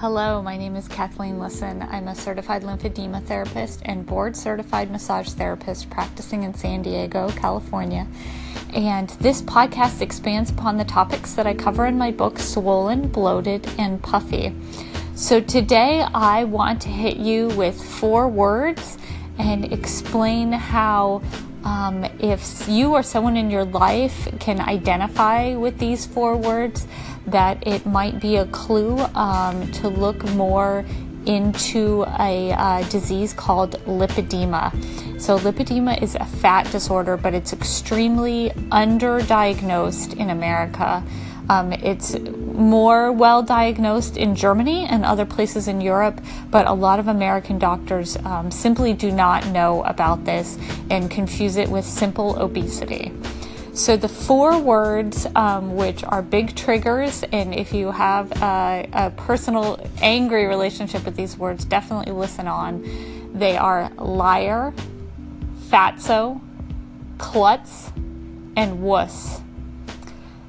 Hello, my name is Kathleen Lisson. I'm a certified lymphedema therapist and board certified massage therapist practicing in San Diego, California. And this podcast expands upon the topics that I cover in my book, Swollen, Bloated, and Puffy. So today I want to hit you with four words and explain how um, if you or someone in your life can identify with these four words, that it might be a clue um, to look more into a uh, disease called lipedema. So, lipedema is a fat disorder, but it's extremely underdiagnosed in America. Um, it's more well diagnosed in Germany and other places in Europe, but a lot of American doctors um, simply do not know about this and confuse it with simple obesity. So, the four words, um, which are big triggers, and if you have a, a personal angry relationship with these words, definitely listen on. They are liar, fatso, klutz, and wuss.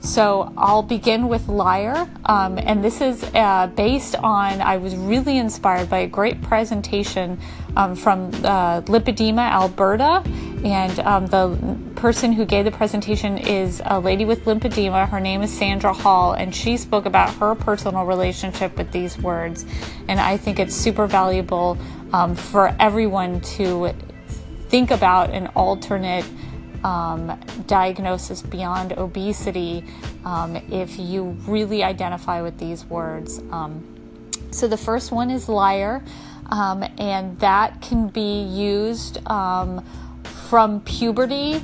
So I'll begin with Liar, um, and this is uh, based on. I was really inspired by a great presentation um, from uh, Lipedema Alberta, and um, the person who gave the presentation is a lady with lymphedema. Her name is Sandra Hall, and she spoke about her personal relationship with these words, and I think it's super valuable um, for everyone to think about an alternate um, diagnosis beyond obesity um, if you really identify with these words. Um, so the first one is liar, um, and that can be used um, from puberty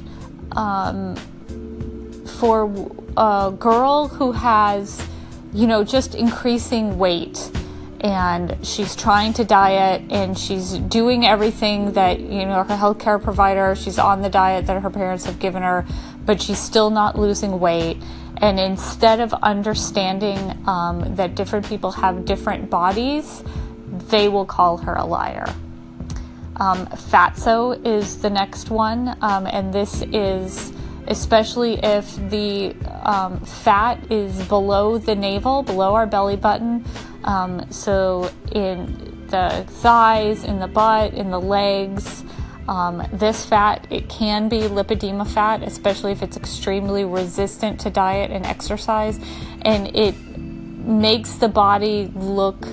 for a girl who has, you know, just increasing weight and she's trying to diet and she's doing everything that you know her healthcare provider she's on the diet that her parents have given her but she's still not losing weight. And instead of understanding um, that different people have different bodies they will call her a liar. Um, fatso is the next one um, and this is especially if the um, fat is below the navel below our belly button um, so in the thighs, in the butt, in the legs, um, this fat, it can be lipedema fat, especially if it's extremely resistant to diet and exercise. And it makes the body look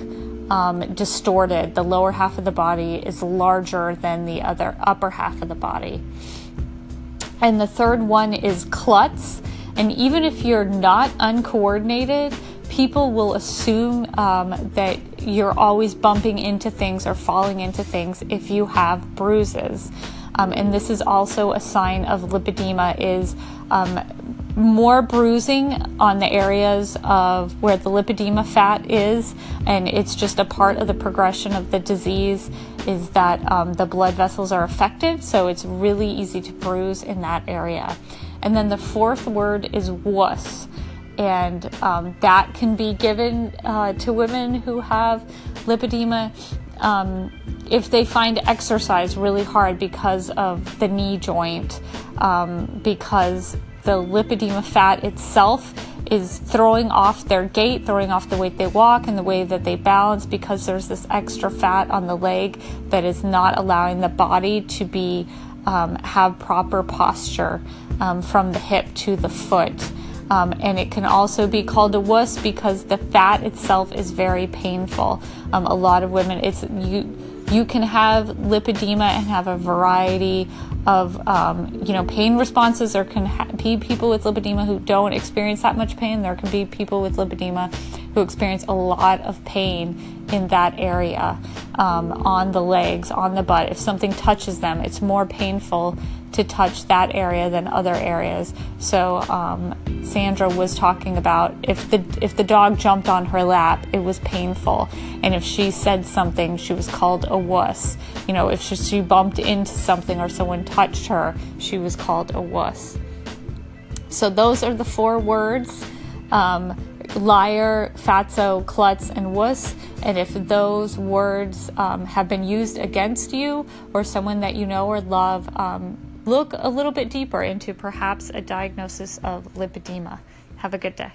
um, distorted. The lower half of the body is larger than the other upper half of the body. And the third one is klutz. And even if you're not uncoordinated, people will assume um, that you're always bumping into things or falling into things if you have bruises. Um, and this is also a sign of lipedema is um, more bruising on the areas of where the lipedema fat is and it's just a part of the progression of the disease is that um, the blood vessels are affected so it's really easy to bruise in that area and then the fourth word is wuss and um, that can be given uh, to women who have lipedema um, if they find exercise really hard because of the knee joint, um, because the lipedema fat itself is throwing off their gait, throwing off the way they walk and the way that they balance because there's this extra fat on the leg that is not allowing the body to be um, have proper posture um, from the hip to the foot. Um, and it can also be called a wuss because the fat itself is very painful. Um, a lot of women, it's you. You can have lipedema and have a variety of um, you know pain responses. There can ha- be people with lipedema who don't experience that much pain. There can be people with lipedema who experience a lot of pain in that area, um, on the legs, on the butt. If something touches them, it's more painful to touch that area than other areas. So um, Sandra was talking about if the if the dog jumped on her lap, it was painful, and if she said something, she was called a wuss. You know, if she, she bumped into something or someone touched her, she was called a wuss. So those are the four words. Um, liar, fatso, klutz, and wuss. And if those words um, have been used against you or someone that you know or love, um, look a little bit deeper into perhaps a diagnosis of lipedema. Have a good day.